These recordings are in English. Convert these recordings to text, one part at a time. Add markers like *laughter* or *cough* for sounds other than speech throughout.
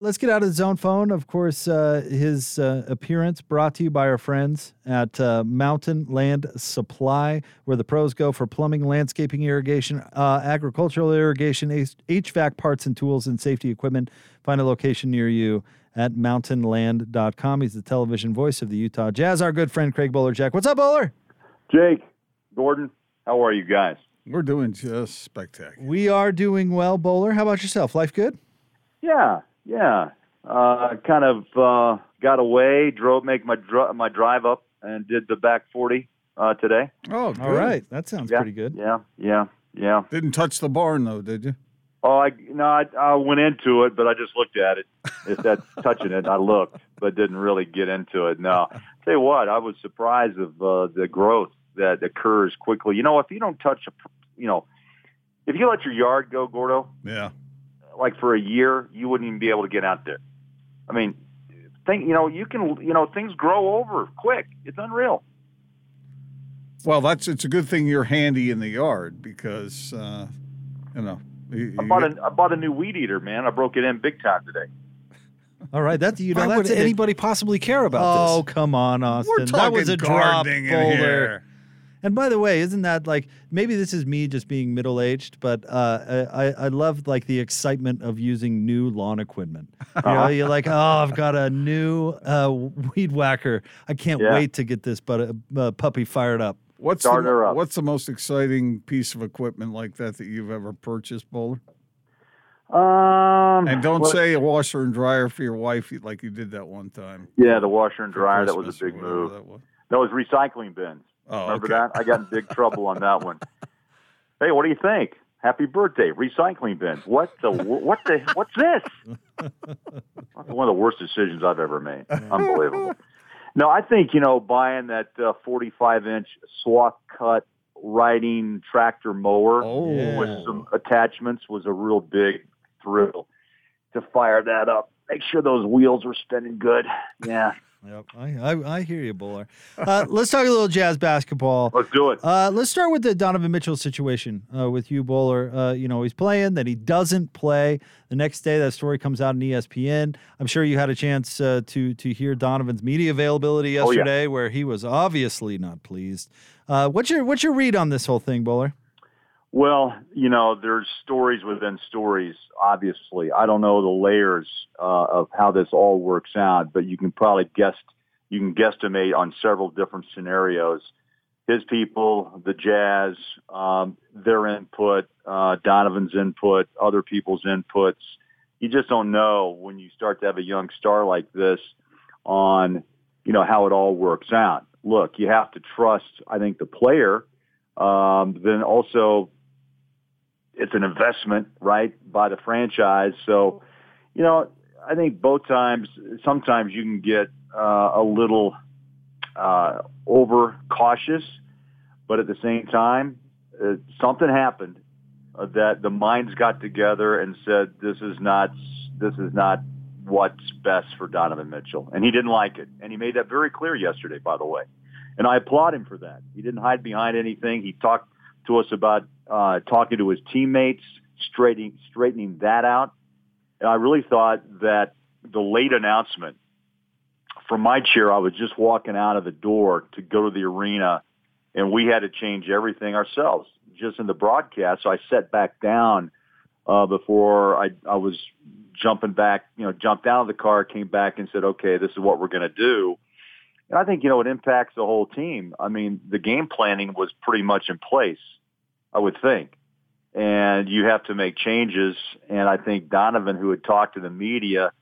Let's get out of the zone phone. Of course, uh, his uh, appearance brought to you by our friends at uh, Mountainland Supply, where the pros go for plumbing, landscaping, irrigation, uh, agricultural irrigation, HVAC parts and tools, and safety equipment. Find a location near you at mountainland.com. He's the television voice of the Utah Jazz. Our good friend Craig Bolerjack. What's up, Bowler? Jake, Gordon, how are you guys? We're doing just spectacular. We are doing well, Bowler. How about yourself? Life good? Yeah, yeah. Uh, kind of uh, got away, drove, make my dr- my drive up, and did the back forty uh, today. Oh, good. all right. That sounds yeah, pretty good. Yeah, yeah, yeah. Didn't touch the barn though, did you? Oh, I no, I, I went into it, but I just looked at it. If that's *laughs* touching it, I looked, but didn't really get into it. No, *laughs* tell you what, I was surprised of uh, the growth that occurs quickly. You know, if you don't touch a, you know, if you let your yard go, Gordo, Yeah. Like for a year, you wouldn't even be able to get out there. I mean, think you know, you can you know, things grow over quick. It's unreal. Well, that's it's a good thing you're handy in the yard because uh, you know. you- I you bought get- a I bought a new weed eater, man. I broke it in big time today. All right. That you know, Why would that's an- anybody possibly care about Oh, this? come on, Austin. We're talking that was a drop, gardening in here. And by the way, isn't that like maybe this is me just being middle aged, but uh, I I love like the excitement of using new lawn equipment. You know, Uh-huh. you're like, oh, I've got a new uh, weed whacker. I can't Yeah. wait to get this but, uh, puppy fired up. What's Start the, up. what's the most exciting piece of equipment like that that you've ever purchased, Bowler? Um, And don't well, say a washer and dryer for your wife like you did that one time. yeah, the washer and dryer. That was a big move. that was. That was recycling bins. Oh, Remember okay. that? I got in big trouble on that one. *laughs* Hey, what do you think? Happy birthday, recycling bin. What the? What the? What's this? That's *laughs* one of the worst decisions I've ever made. Unbelievable. No, I think you know buying that uh, 45 inch swath cut riding tractor mower Oh, Yeah. with some attachments was a real big thrill to fire that up. Make sure those wheels were spinning good. Yeah, Yep, I I, I hear you, Bowler. Uh, *laughs* let's talk a little jazz basketball. let's do it. Uh, let's start with the Donovan Mitchell situation uh, with you, Bowler. Uh, you know, he's playing, then he doesn't play. The next day, that story comes out in ESPN. I'm sure you had a chance uh, to to hear Donovan's media availability Oh, yeah. yesterday, where he was obviously not pleased. Uh, what's your what's your read on this whole thing, Bowler? Well, you know, there's stories within stories, obviously. I don't know the layers uh, of how this all works out, but you can probably guess, you can guesstimate on several different scenarios. His people, the Jazz, um, their input, uh, Donovan's input, other people's inputs. You just don't know when you start to have a young star like this on, you know, how it all works out. Look, you have to trust, I think, the player. Um, then also it's an investment, right, by the franchise. So, you know, I think both times, sometimes you can get uh, a little uh, over cautious, but at the same time, uh, something happened uh, that the minds got together and said, "This is not, this is not what's best for Donovan Mitchell," and he didn't like it, and he made that very clear yesterday, by the way. And I applaud him for that. He didn't hide behind anything. He talked to us about uh, talking to his teammates, straightening straightening that out. And I really thought that the late announcement from my chair, I was just walking out of the door to go to the arena, and we had to change everything ourselves, just in the broadcast. So I sat back down uh, before I, I was jumping back, you know, jumped out of the car, came back and said, okay, this is what we're going to do. And I think, you know, it impacts the whole team. I mean, the game planning was pretty much in place, I would think. And you have to make changes. And I think Donovan, who had talked to the media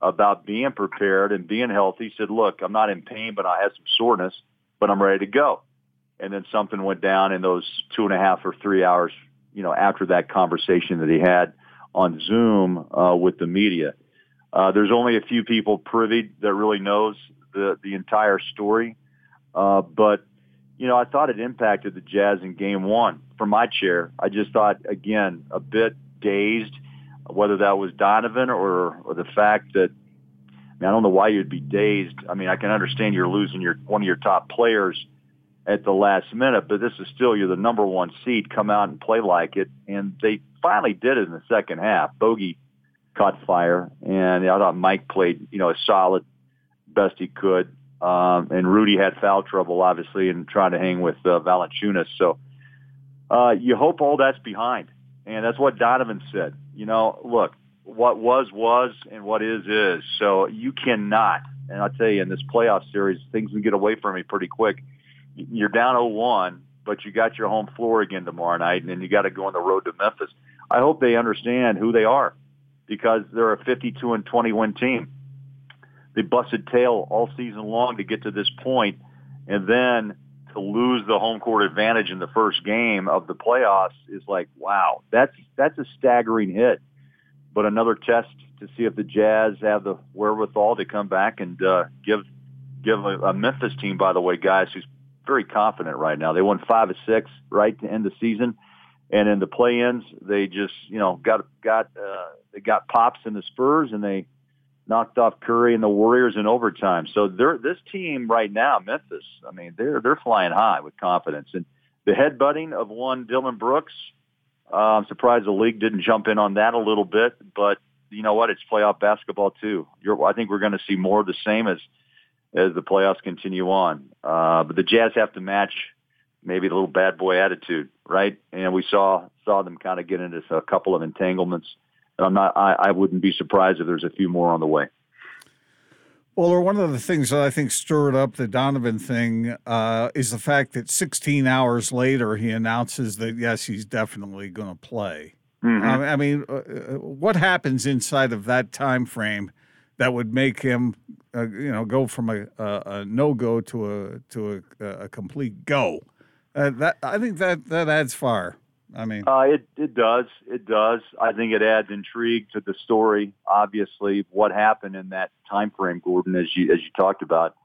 about being prepared and being healthy, said, look, I'm not in pain, but I have some soreness, but I'm ready to go. And then something went down in those two and a half or three hours, you know, after that conversation that he had on Zoom uh, with the media. Uh, there's only a few people privy that really knows the the entire story, uh, but you know I thought it impacted the Jazz in Game One. From my chair, I just thought again a bit dazed, whether that was Donovan or or the fact that I, mean, I don't know why you'd be dazed. I mean I can understand you're losing your one of your top players at the last minute, but this is still you're the number one seed. Come out and play like it, and they finally did it in the second half. Bogey caught fire, and I thought Mike played, you know, a solid, best he could. Um, and Rudy had foul trouble, obviously, and trying to hang with uh, Valanciunas. So uh, you hope all that's behind, and that's what Donovan said. You know, look, what was was, and what is is. So you cannot, and I'll tell you, in this playoff series, things can get away from you pretty quick. You're down 0-1, but you got your home floor again tomorrow night, and then you got to go on the road to Memphis. I hope they understand who they are because they're a 52 and 20 win team. They busted tail all season long to get to this point, and then to lose the home court advantage in the first game of the playoffs is like, wow, that's that's a staggering hit. But another test to see if the Jazz have the wherewithal to come back and uh, give give a, a Memphis team, by the way, guys, who's very confident right now. They won five of six right to end the season, and in the play-ins, they just you know got got uh, they got pops in the Spurs, and they knocked off Curry and the Warriors in overtime. So they're this team right now, Memphis. I mean, they're they're flying high with confidence, and the headbutting of one Dillon Brooks. Uh, I'm surprised the league didn't jump in on that a little bit, but you know what? It's playoff basketball too. You're, I think we're going to see more of the same as as the playoffs continue on. Uh, but the Jazz have to match maybe the little bad boy attitude, right? And we saw saw them kind of get into a couple of entanglements. I'm not. I, I wouldn't be surprised if there's a few more on the way. Well, one of the things that I think stirred up the Donovan thing uh, is the fact that 16 hours later he announces that yes, he's definitely going to play. Mm-hmm. I, I mean, uh, uh, what happens inside of that time frame that would make him, uh, you know, go from a, a, a no go to a to a, a complete go. Uh, that I think that that adds fire. I mean, uh, it it does, it does. I think it adds intrigue to the story. Obviously, what happened in that time frame, Gordon, as you as you talked about.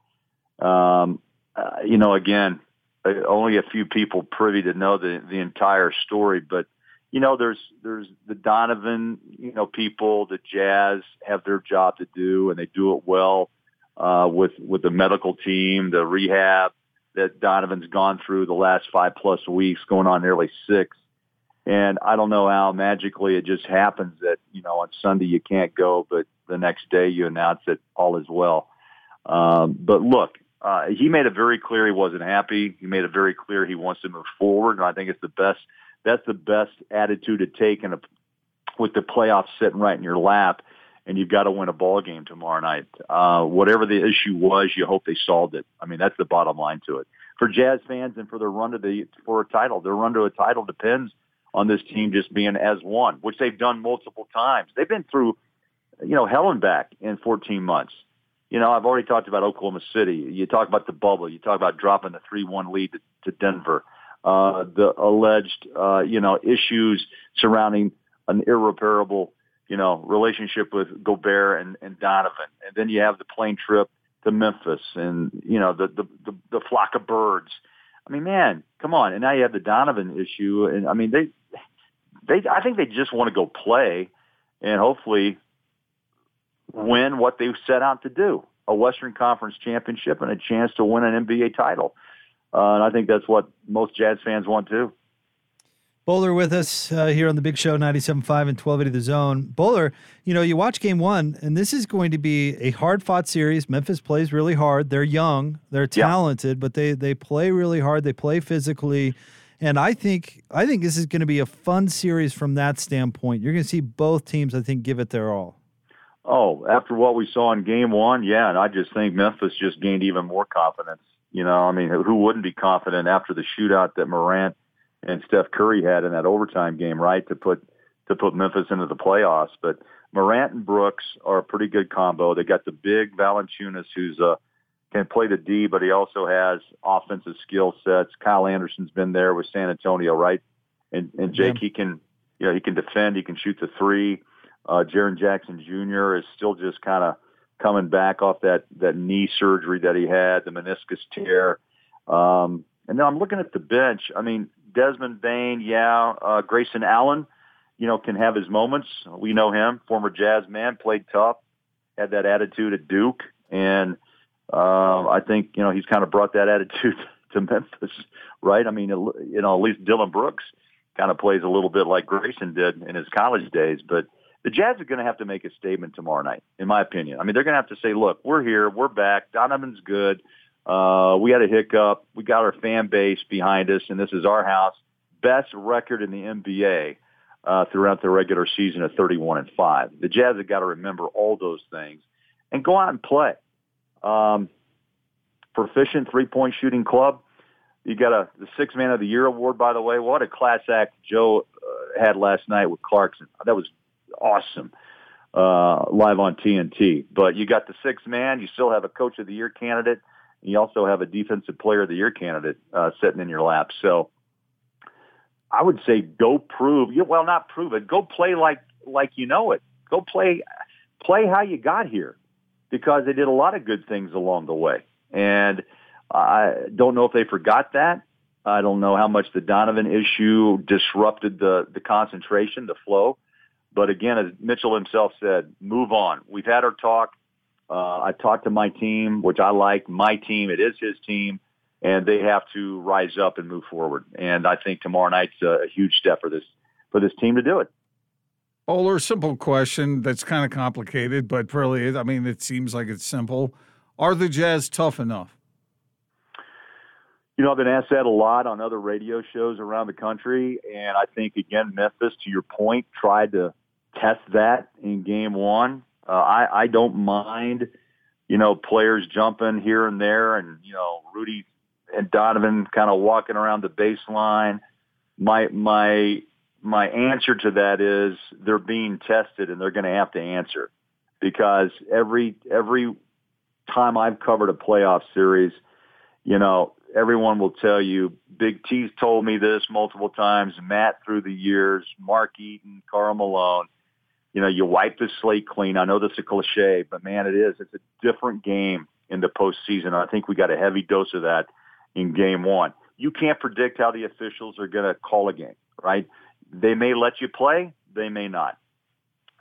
Um, uh, you know, again, uh, only a few people privy to know the the entire story, but you know, there's there's the Donovan, you know, people, the Jazz have their job to do, and they do it well uh, with with the medical team, the rehab that Donovan's gone through the last five plus weeks, going on nearly six. And I don't know how magically it just happens that you know on Sunday you can't go, but the next day you announce that all is well. Um, but look, uh, he made it very clear he wasn't happy. He made it very clear he wants to move forward, and I think it's the best that's the best attitude to take in a, with the playoffs sitting right in your lap and you've got to win a ball game tomorrow night. Uh, whatever the issue was, you hope they solved it. I mean, that's the bottom line to it. For Jazz fans and for their run to the for a title, their run to a title depends on this team just being as one, which they've done multiple times. They've been through, you know, hell and back in 14 months. You know, I've already talked about Oklahoma City. You talk about the bubble. You talk about dropping the 3-1 lead to, to Denver uh, the alleged, uh, you know, issues surrounding an irreparable, you know, relationship with Gobert and, and Donovan. And then you have the plane trip to Memphis and, you know, the, the, the, the flock of birds. I mean, man, come on. And now you have the Donovan issue. And I mean, they, they, I think they just want to go play and hopefully win what they've set out to do, a Western Conference championship and a chance to win an NBA title. Uh, and I think that's what most Jazz fans want too. Bowler with us uh, here on the Big Show 97.5 and 1280 The Zone. Bowler, you know, you watch game one, and this is going to be a hard fought series. Memphis plays really hard. They're young, they're talented, yeah. but they, they play really hard. They play physically. And I think I think this is going to be a fun series from that standpoint. You're going to see both teams, I think, give it their all. Oh, after what we saw in game one, yeah, and I just think Memphis just gained even more confidence. You know, I mean, who wouldn't be confident after the shootout that Morant and Steph Curry had in that overtime game, right, to put to put Memphis into the playoffs? But Morant and Brooks are a pretty good combo. They got the big Valanciunas, who's uh, can play the D, but he also has offensive skill sets. Kyle Anderson's been there with San Antonio, right? And and Jake, yeah. he can, you know, he can defend. He can shoot the three. Uh, Jaren Jackson Jr. is still just kind of coming back off that that knee surgery that he had, the meniscus tear. Um, and then I'm looking at the bench. I mean, Desmond Bane, yeah, uh, Grayson Allen, you know, can have his moments. We know him, former Jazz man, played tough, had that attitude at Duke, and uh, I think you know he's kind of brought that *laughs* attitude to Memphis, right? I mean, you know, at least Dillon Brooks kind of plays a little bit like Grayson did in his college days, but The Jazz are going to have to make a statement tomorrow night, in my opinion. I mean, they're going to have to say, look, we're here. We're back. Donovan's good. Uh, we had a hiccup. We got our fan base behind us, and this is our house. Best record in the NBA uh, throughout the regular season of 31 and 5. The Jazz have got to remember all those things and go out and play. Um, proficient three-point shooting club. You got a the six man of the year award, by the way. What a class act Joe uh, had last night with Clarkson. That was awesome uh, live on TNT. But you got the six man. You still have a coach of the year candidate. You also have a defensive player of the year candidate uh, sitting in your lap. So I would say go prove. Well, not prove it. Go play like like you know it. Go play play how you got here because they did a lot of good things along the way. And I don't know if they forgot that. I don't know how much the Donovan issue disrupted the the concentration, the flow. But again, as Mitchell himself said, move on. We've had our talk. Uh, I talked to my team, which I like. My team, it is his team, and they have to rise up and move forward. And I think tomorrow night's a, a huge step for this for this team to do it. Bowler, simple question that's kind of complicated, but really, I mean, it seems like it's simple. Are the Jazz tough enough? You know, I've been asked that a lot on other radio shows around the country, and I think again, Memphis, to your point, tried to test that in game one. Uh, I, I don't mind, you know, players jumping here and there, and you know, Rudy and Donovan kind of walking around the baseline. My my my answer to that is they're being tested, and they're going to have to answer because every every time I've covered a playoff series, you know, everyone will tell you, Big T's told me this multiple times, Matt through the years, Mark Eaton, Karl Malone. You know, you wipe the slate clean. I know that's a cliche, but man, it is. It's a different game in the postseason. I think we got a heavy dose of that in game one. You can't predict how the officials are going to call a game, right? They may let you play. They may not.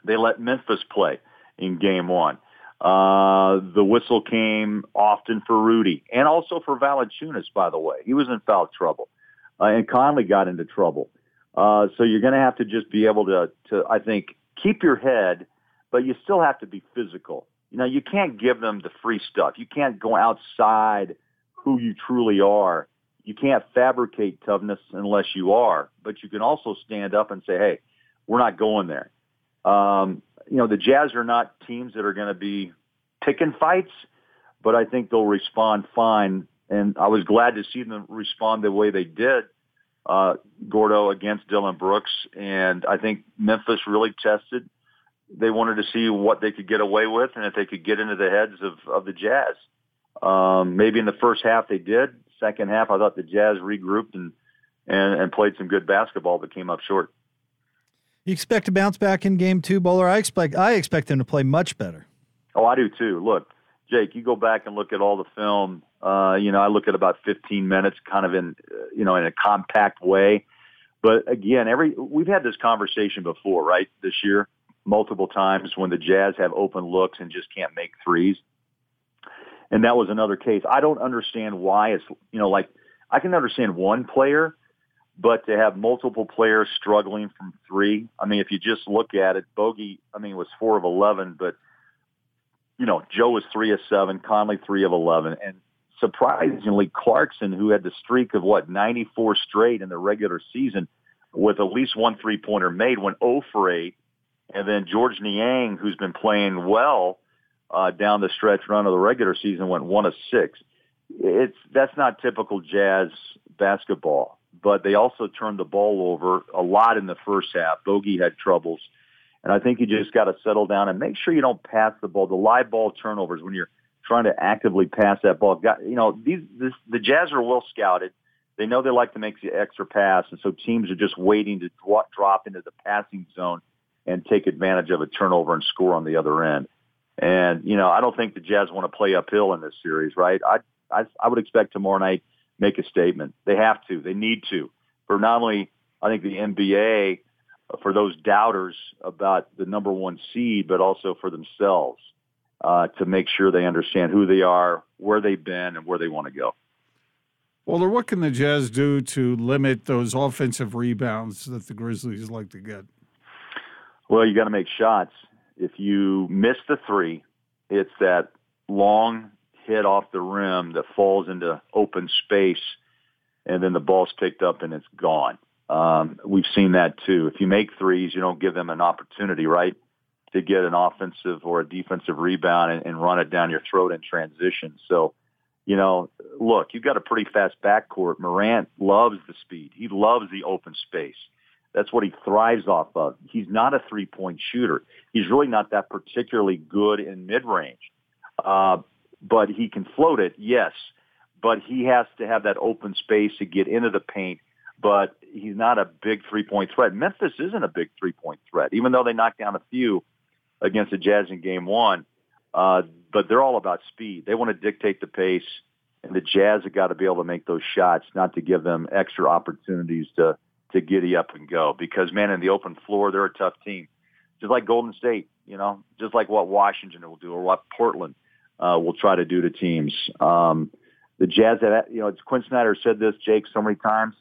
They let Memphis play in game one. Uh, the whistle came often for Rudy and also for Valanciunas, by the way. He was in foul trouble. Uh, and Conley got into trouble. Uh, so you're going to have to just be able to, to, I think, keep your head, but you still have to be physical. You know, you can't give them the free stuff. You can't go outside who you truly are. You can't fabricate toughness unless you are, but you can also stand up and say, hey, we're not going there. Um, you know, the Jazz are not teams that are going to be picking fights, but I think they'll respond fine. And I was glad to see them respond the way they did, uh, Gordo against Dillon Brooks. And I think Memphis really tested. They wanted to see what they could get away with and if they could get into the heads of, of the Jazz. Um, maybe in the first half they did. Second half, I thought the Jazz regrouped and, and, and played some good basketball, but came up short. You expect to bounce back in game two, Bowler? I expect I expect them to play much better. Oh, I do too. Look, Jake, you go back and look at all the film. Uh, you know, I look at about 15 minutes, kind of in, uh, you know, in a compact way. But again, every we've had this conversation before, right? This year, multiple times when the Jazz have open looks and just can't make threes, and that was another case. I don't understand why it's, you know, like I can understand one player but to have multiple players struggling from three, I mean, if you just look at it, Bogey, I mean, was four of 11, but, you know, Joe was three of seven, Conley three of 11. And surprisingly, Clarkson, who had the streak of what, 94 straight in the regular season with at least one three pointer made, went 0 for 8. And then Georges Niang, who's been playing well uh, down the stretch run of the regular season, went 1 of 6. It's, that's not typical Jazz basketball but they also turned the ball over a lot in the first half. Bogey had troubles. And I think you just got to settle down and make sure you don't pass the ball. The live ball turnovers when you're trying to actively pass that ball. Got, you know, these this, the Jazz are well scouted. They know they like to make the extra pass, and so teams are just waiting to drop into the passing zone and take advantage of a turnover and score on the other end. And you know, I don't think the Jazz want to play uphill in this series, right? I I, I would expect tomorrow night make a statement. They have to. They need to. For not only, I think, the NBA, for those doubters about the number one seed, but also for themselves uh, to make sure they understand who they are, where they've been, and where they want to go. Well, what can the Jazz do to limit those offensive rebounds that the Grizzlies like to get? Well, you got to make shots. If you miss the three, it's that long hit off the rim that falls into open space, and then the ball's picked up and it's gone. Um, we've seen that too. If you make threes, you don't give them an opportunity, right, to get an offensive or a defensive rebound and, and run it down your throat in transition. So, you know, look, you've got a pretty fast backcourt. Morant loves the speed. He loves the open space. That's what he thrives off of. He's not a three-point shooter. He's really not that particularly good in mid-range. Uh, but he can float it, yes. But he has to have that open space to get into the paint. But he's not a big three-point threat. Memphis isn't a big three-point threat, even though they knocked down a few against the Jazz in Game One. Uh, but they're all about speed. They want to dictate the pace, and the Jazz have got to be able to make those shots, not to give them extra opportunities to to giddy up and go. Because man, in the open floor, they're a tough team, just like Golden State. You know, just like what Washington will do or what Portland uh, will try to do to teams. Um, the Jazz, have, you know, it's Quin Snyder said this, Jake, so many times.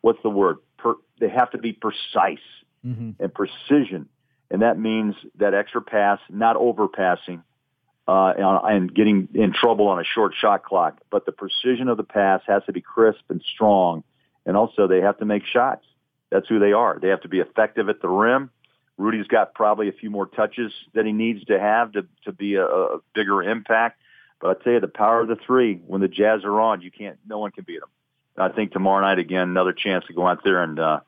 What's the word? Per, they have to be precise mm-hmm. and precision, and that means that extra pass, not overpassing, uh, and getting in trouble on a short shot clock. But the precision of the pass has to be crisp and strong, and also they have to make shots. That's who they are. They have to be effective at the rim Rudy's got probably a few more touches that he needs to have to to be a, a bigger impact. But I tell you, the power of the three when the Jazz are on, you can't. No one can beat them. I think tomorrow night again, another chance to go out there and uh,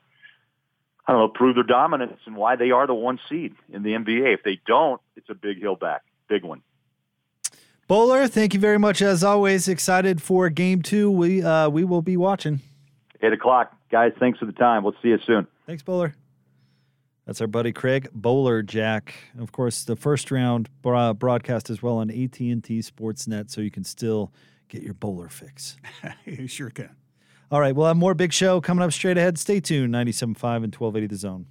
I don't know, prove their dominance and why they are the one seed in the NBA. If they don't, it's a big hill back, big one. Bowler, thank you very much as always. Excited for game two. We uh, we will be watching. Eight o'clock, guys. Thanks for the time. We'll see you soon. Thanks, Bowler. That's our buddy Craig Bolerjack. Of course, the first round broadcast as well on AT&T Sportsnet, so you can still get your bowler fix. *laughs* you sure can. All right, we'll have more big show coming up straight ahead. Stay tuned, 97.5 and 1280 The Zone.